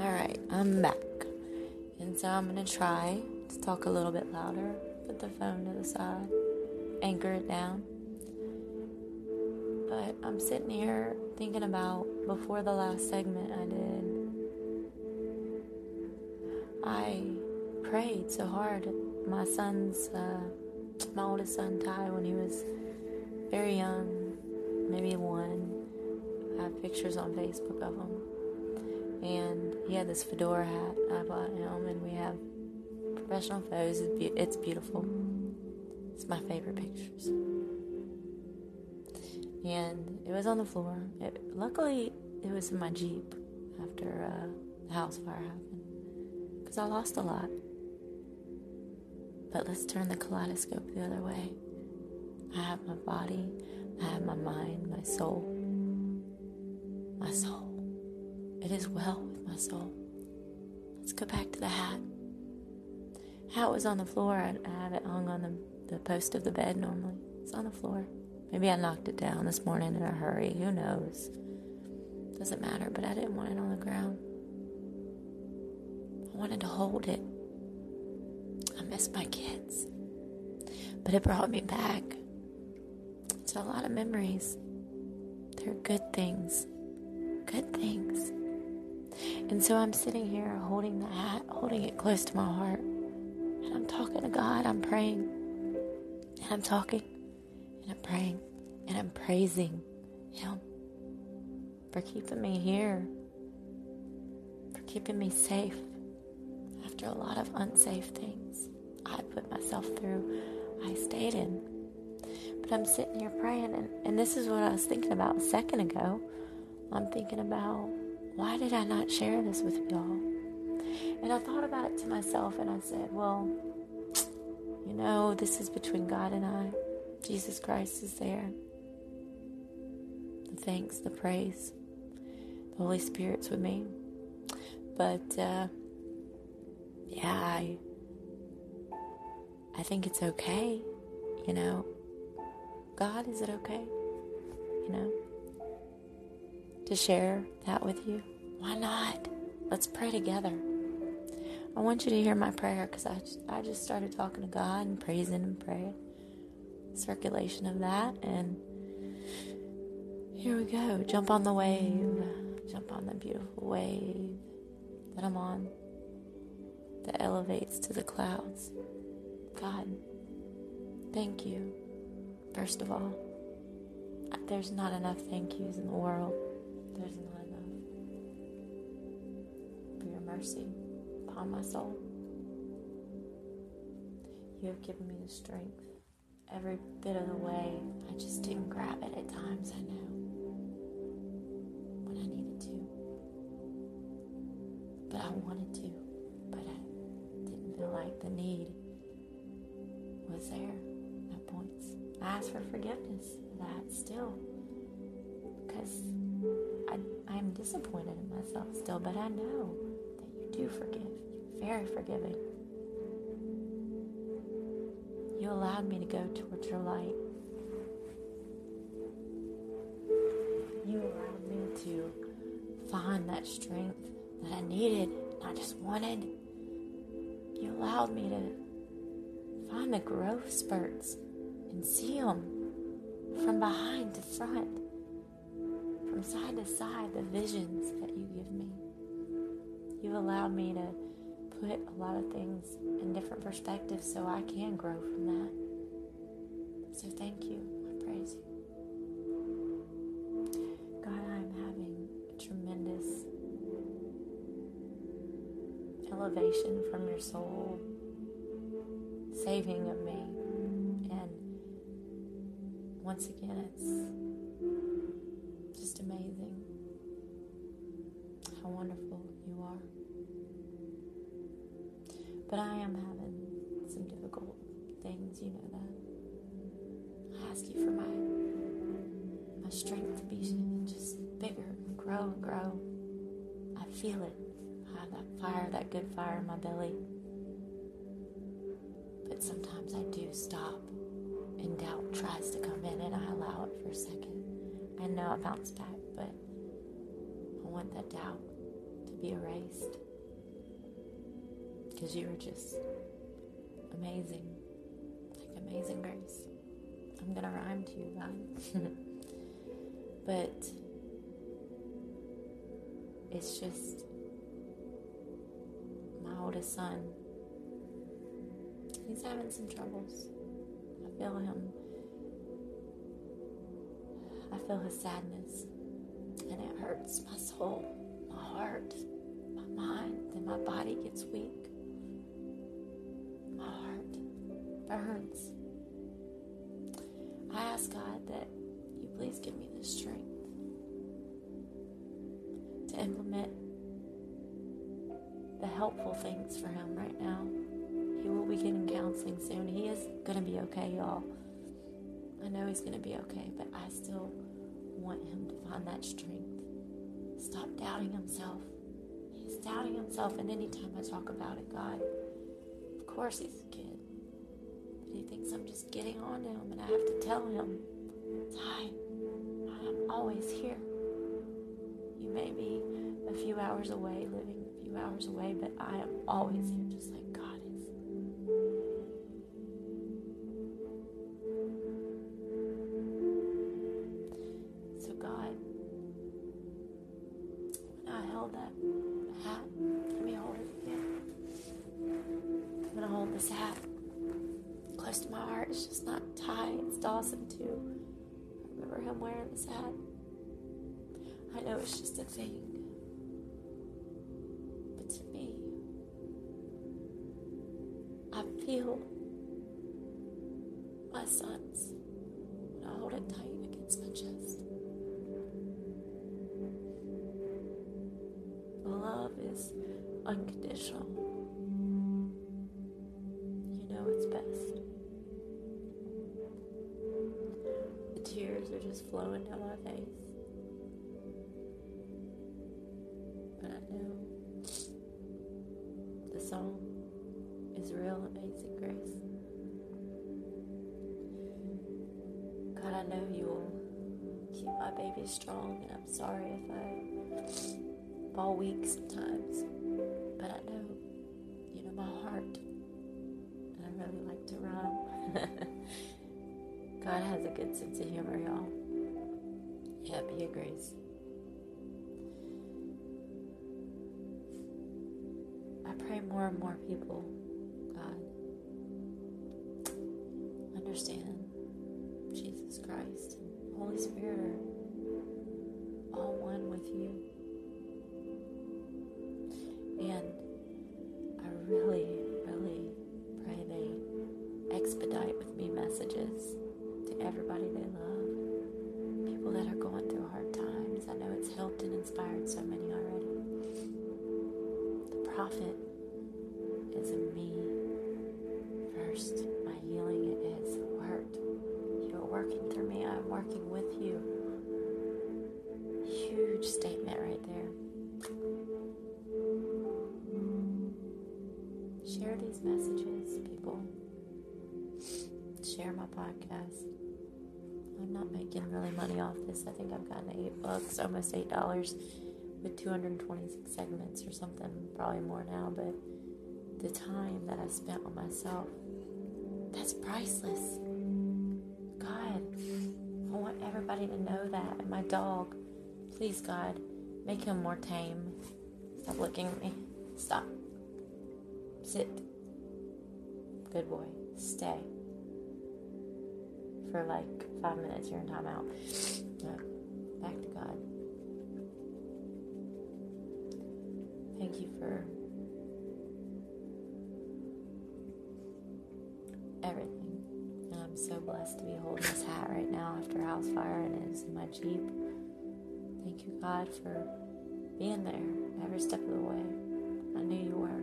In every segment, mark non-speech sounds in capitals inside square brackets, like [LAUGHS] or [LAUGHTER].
Alright, I'm back. And so I'm going to try to talk a little bit louder, put the phone to the side, anchor it down. But I'm sitting here thinking about before the last segment I did, I prayed so hard. My son's, uh, my oldest son, Ty, when he was very young, maybe one, I have pictures on Facebook of him and he had this fedora hat I bought him, and we have professional photos. It's, be- it's beautiful. It's my favorite pictures. And it was on the floor. It, luckily, it was in my Jeep after uh, the house fire happened. Because I lost a lot. But let's turn the kaleidoscope the other way. I have my body, I have my mind, my soul. My soul. It is well with my soul. Let's go back to the hat. Hat was on the floor. I, I have it hung on the, the post of the bed normally. It's on the floor. Maybe I knocked it down this morning in a hurry. Who knows? Doesn't matter, but I didn't want it on the ground. I wanted to hold it. I miss my kids. But it brought me back to a lot of memories. They're good things. Good things. And so I'm sitting here holding the hat, holding it close to my heart. And I'm talking to God. I'm praying. And I'm talking. And I'm praying. And I'm praising Him for keeping me here, for keeping me safe after a lot of unsafe things I put myself through, I stayed in. But I'm sitting here praying, and, and this is what I was thinking about a second ago. I'm thinking about why did I not share this with y'all? And I thought about it to myself and I said, well, you know, this is between God and I. Jesus Christ is there. The thanks, the praise. The Holy Spirit's with me. But uh, yeah, I I think it's okay, you know. God, is it okay? You know? to share that with you? Why not? Let's pray together. I want you to hear my prayer because I, just, I just started talking to God and praising and praying. Circulation of that. And here we go. Jump on the wave. Jump on the beautiful wave that I'm on that elevates to the clouds. God, thank you, first of all. There's not enough thank yous in the world. There's mercy upon my soul. You have given me the strength every bit of the way. I just didn't grab it at times, I know, when I needed to. But I wanted to, but I didn't feel like the need was there at points. I ask for forgiveness for that still because I, I'm disappointed in myself still, but I know do forgive. You're very forgiving. You allowed me to go towards your light. You allowed me to find that strength that I needed, I just wanted. You allowed me to find the growth spurts and see them from behind to front from side to side the visions that you allowed me to put a lot of things in different perspectives so I can grow from that. So thank you. I praise you. God, I'm having a tremendous elevation from your soul, saving of me. And once again, it's just amazing But I am having some difficult things, you know that. I ask you for my my strength to be just bigger and grow and grow. I feel it. I have that fire, that good fire in my belly. But sometimes I do stop and doubt tries to come in and I allow it for a second. I know I bounce back, but I want that doubt to be erased. Because you are just amazing. Like amazing grace. I'm to rhyme to you, [LAUGHS] but it's just my oldest son. He's having some troubles. I feel him. I feel his sadness. And it hurts my soul, my heart, my mind, and my body gets weak. Burns. I ask God that you please give me the strength to implement the helpful things for him right now. He will be getting counseling soon. He is going to be okay, y'all. I know he's going to be okay, but I still want him to find that strength. Stop doubting himself. He's doubting himself, and anytime I talk about it, God, of course he's a kid. I'm just getting on to him, and I have to tell him, Ty, I am always here. You may be a few hours away, living a few hours away, but I am always here, just like thing. But to me, I feel my son's when I hold it tight against my chest. Love is unconditional. You know it's best. The tears are just flowing down my real amazing grace. God, I know you will keep my baby strong, and I'm sorry if I fall weak sometimes. But I know you know my heart, and I really like to rhyme. [LAUGHS] God has a good sense of humor, y'all. Yeah, be a grace. I pray more and more people, understand Jesus Christ and Holy Spirit are all one with you. And I really, really pray they expedite with me messages to everybody they love, people that are going through hard times. I know it's helped and inspired so many already. The prophet is in me first. Working with you. Huge statement right there. Share these messages, people. Share my podcast. I'm not making really money off this. I think I've gotten eight bucks, almost eight dollars, with 226 segments or something. Probably more now, but the time that I spent on myself, that's priceless. God, everybody to know that. And my dog, please, God, make him more tame. Stop looking at me. Stop. Sit. Good boy. Stay. For like five minutes, you're in timeout. Back to God. Thank you for everything. So blessed to be holding this hat right now after house fire and it's in my Jeep. Thank you, God, for being there every step of the way. I knew you were.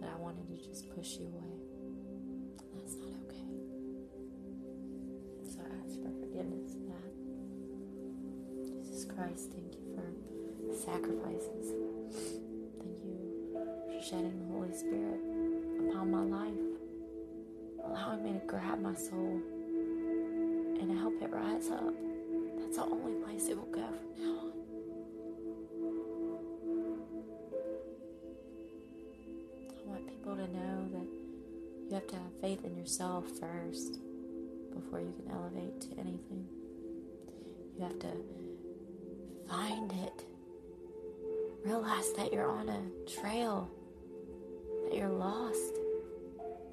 But I wanted to just push you away. That's not okay. So I ask for forgiveness for that. Jesus Christ, thank you for sacrifices. Thank you for shedding the Holy Spirit on my life, allowing me to grab my soul and help it rise up. That's the only place it will go from now on. I want people to know that you have to have faith in yourself first before you can elevate to anything. You have to find it. Realize that you're on a trail, that you're lost,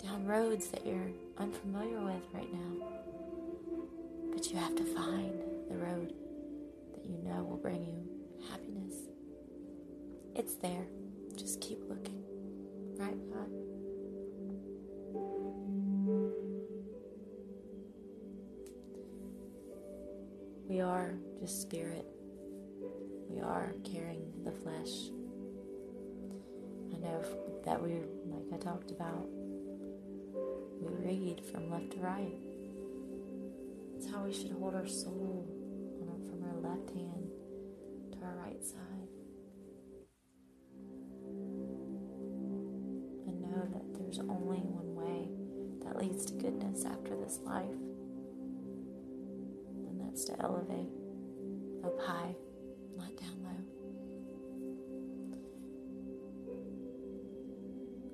down roads that you're unfamiliar with right now. But you have to find the road that you know will bring you happiness. It's there. Just keep looking. Right, God? We are just spirit. We are carrying the flesh. I know that we, like I talked about, read from left to right. It's how we should hold our soul from our left hand to our right side. And know that there's only one way that leads to goodness after this life, and that's to elevate up high, not down low.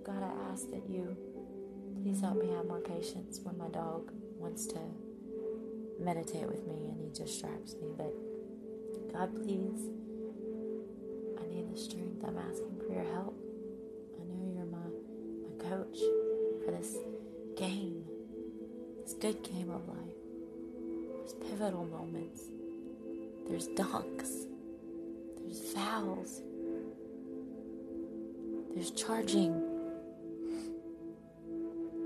God, I ask that you Help me have more patience when my dog wants to meditate with me and he distracts me. But God, please, I need the strength. I'm asking for your help. I know you're my, my coach for this game, this good game of life. There's pivotal moments, there's dunks, there's fouls, there's charging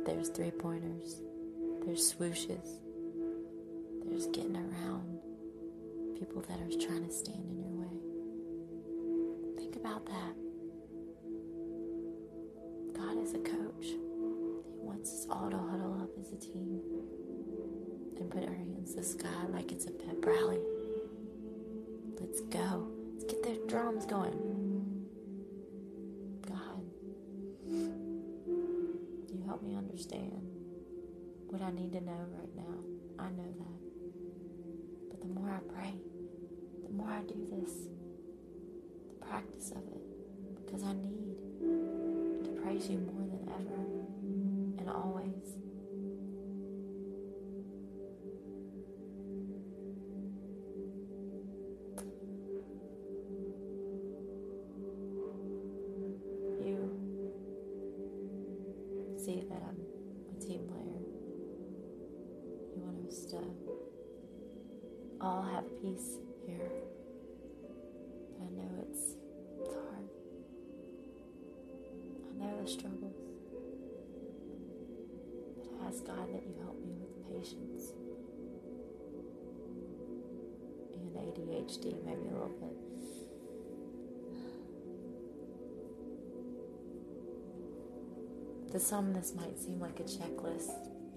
there's three pointers, there's swooshes, there's getting around people that are trying to stand in your way. Think about that. God is a coach. He wants us all to huddle up as a team and put our hands to the sky like it's a pep rally. Let's go. Let's get their drums going. Understand what I need to know right now. I know that. But the more I pray, the more I do this, the practice of it, because I need to praise you more than ever and always. You see that I'm team player. You want us to all have peace here. But I know it's, it's hard. I know the struggles. But I ask God that you help me with patience and ADHD, maybe a little bit. To some, this might seem like a checklist,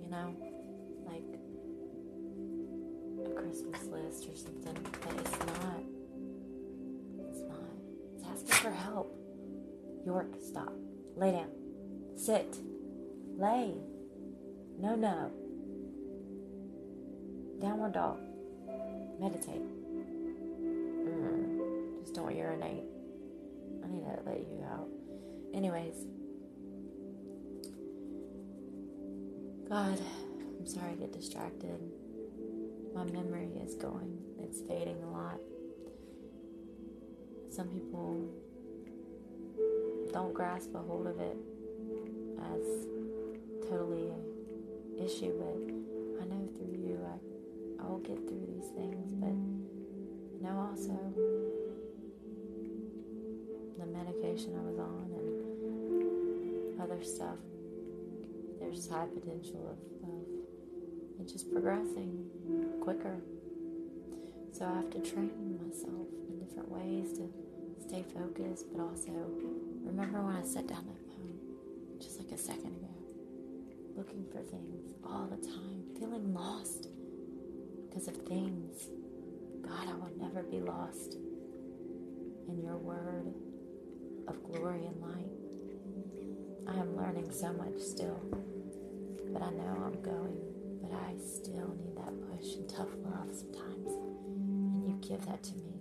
you know, like a Christmas list or something, but it's not. It's not. It's asking for help. York, stop. Lay down. Sit. Lay. No, no. Downward dog. Meditate. Mm, just don't urinate. I need to let you out. Anyways. God, I'm sorry I get distracted. My memory is going, it's fading a lot. Some people don't grasp a hold of it as totally an issue, but I know through you I, I will get through these things, but I know also the medication I was on and other stuff there's high potential of, of just progressing quicker. So I have to train myself in different ways to stay focused, but also remember when I set down that phone just like a second ago, looking for things all the time, feeling lost because of things. God, I will never be lost in your word of glory and light. I am learning so much still but I know I'm going. But I still need that push and tough love sometimes. And you give that to me.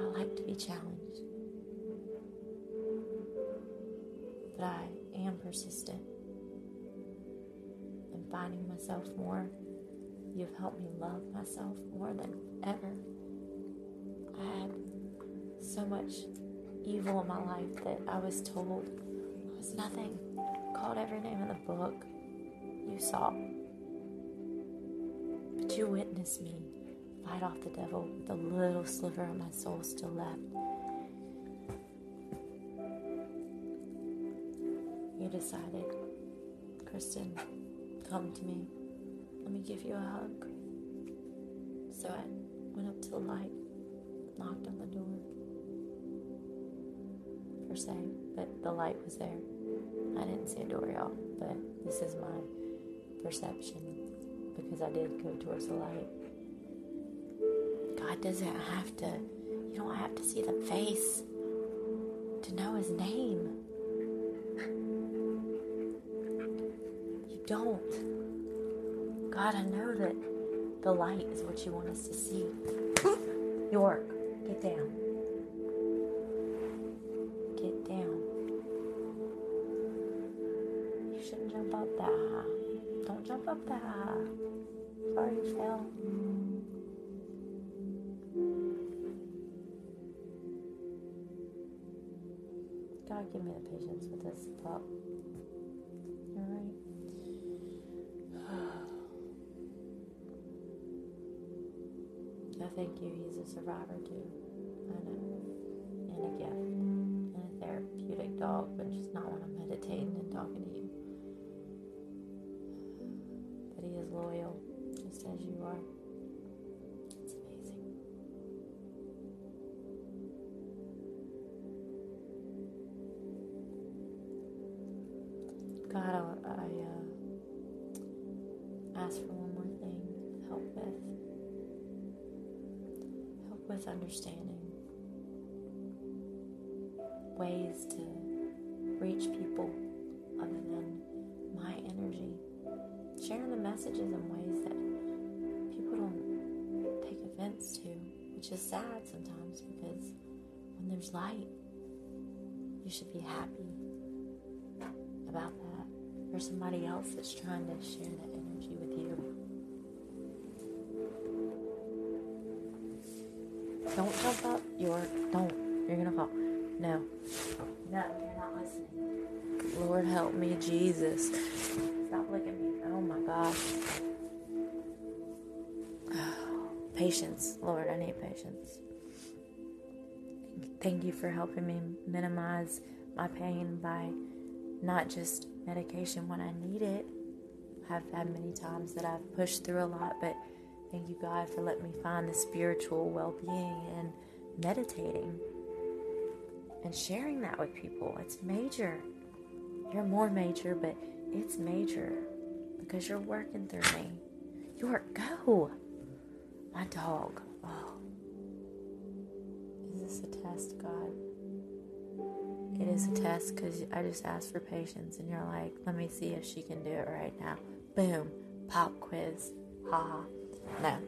I like to be challenged. But I am persistent. And finding myself more. You've helped me love myself more than ever. I had so much evil in my life that I was told I was nothing. Called every name in the book. You saw. But you witnessed me fight off the devil with the little sliver of my soul still left. You decided, Kristen, come to me. Let me give you a hug. So I went up to the light, knocked on the door. Per se, but the light was there. I didn't see a door, y'all, but this is my perception because I did go towards the light. God doesn't have to, you don't have to see the face to know his name. You don't. God, I know that the light is what you want us to see. York, get down. That. Uh, Sorry you fell. God, give me the patience with this pup. Alright? [SIGHS] I thank you. He's a survivor too. I know. And a gift. And a therapeutic dog, but just not when I'm meditating and talking to you. Loyal, just as you are. It's amazing. God, I, I uh, ask for one more thing help with. Help with understanding ways to reach people other than. Sharing the messages in ways that people don't take offense to, which is sad sometimes because when there's light, you should be happy about that or somebody else that's trying to share that energy with you. Don't jump up, York. Don't. You're gonna fall. No. No, you're not listening. Lord help me, Jesus. Thank you for helping me minimize my pain by not just medication when I need it. I've had many times that I've pushed through a lot, but thank you, God, for letting me find the spiritual well being and meditating and sharing that with people. It's major. You're more major, but it's major because you're working through me. York, go. My dog. Oh. Is this a test, God? It is a test because I just asked for patience, and you're like, let me see if she can do it right now. Boom, pop quiz. Ha ha. No,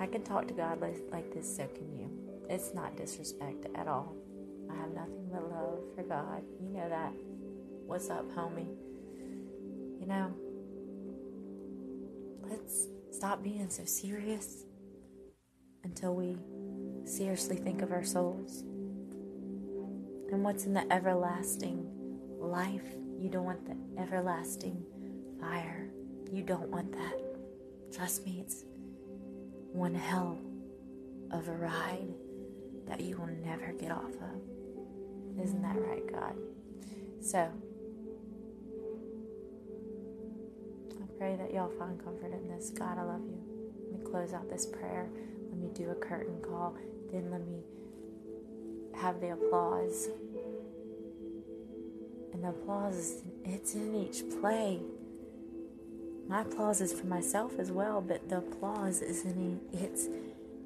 I can talk to God like this, so can you. It's not disrespect at all. I have nothing but love for God. You know that. What's up, homie? You know, let's stop being so serious until we seriously think of our souls and what's in the everlasting life. You don't want the everlasting fire. You don't want that. Trust me, it's one hell of a ride that you will never get off of. Isn't that right, God? So, I pray that y'all find comfort in this. God, I love you. Let me close out this prayer. Let me do a curtain call. Then let me have the applause. And the applause is it's in each play. My applause is for myself as well, but the applause is in e- it's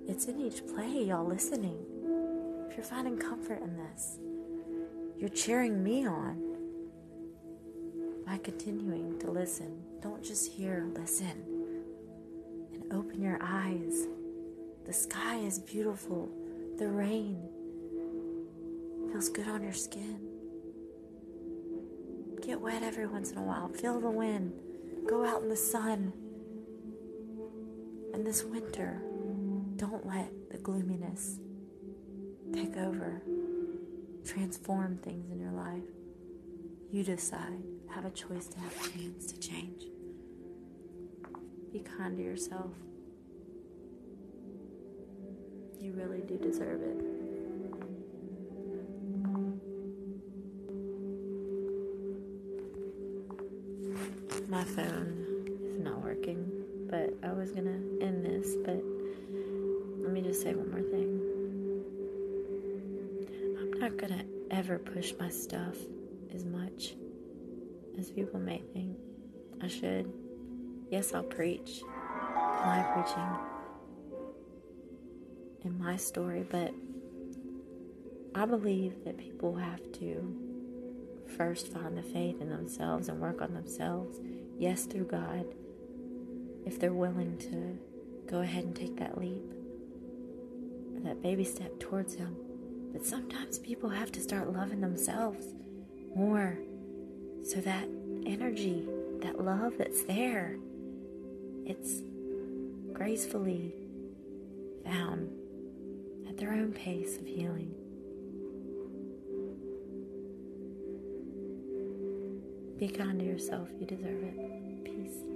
it's in each play, y'all listening. If you're finding comfort in this, you're cheering me on by continuing to listen. Don't just hear, listen. And open your eyes. The sky is beautiful. The rain feels good on your skin. Get wet every once in a while. Feel the wind. Go out in the sun. And this winter, don't let the gloominess take over, transform things in your life. You decide, have a choice to have a chance to change. Be kind to yourself. You really do deserve it. My phone is not working, but I was gonna end this, but let me just say one more thing. I'm not gonna ever push my stuff as much as people may think I should. Yes, I'll preach my preaching and my story, but I believe that people have to first find the faith in themselves and work on themselves. Yes, through God, if they're willing to go ahead and take that leap that baby step towards Him. But sometimes people have to start loving themselves more so that energy, that love that's there, it's gracefully found their own pace of healing. Be kind to yourself. You deserve it. Peace.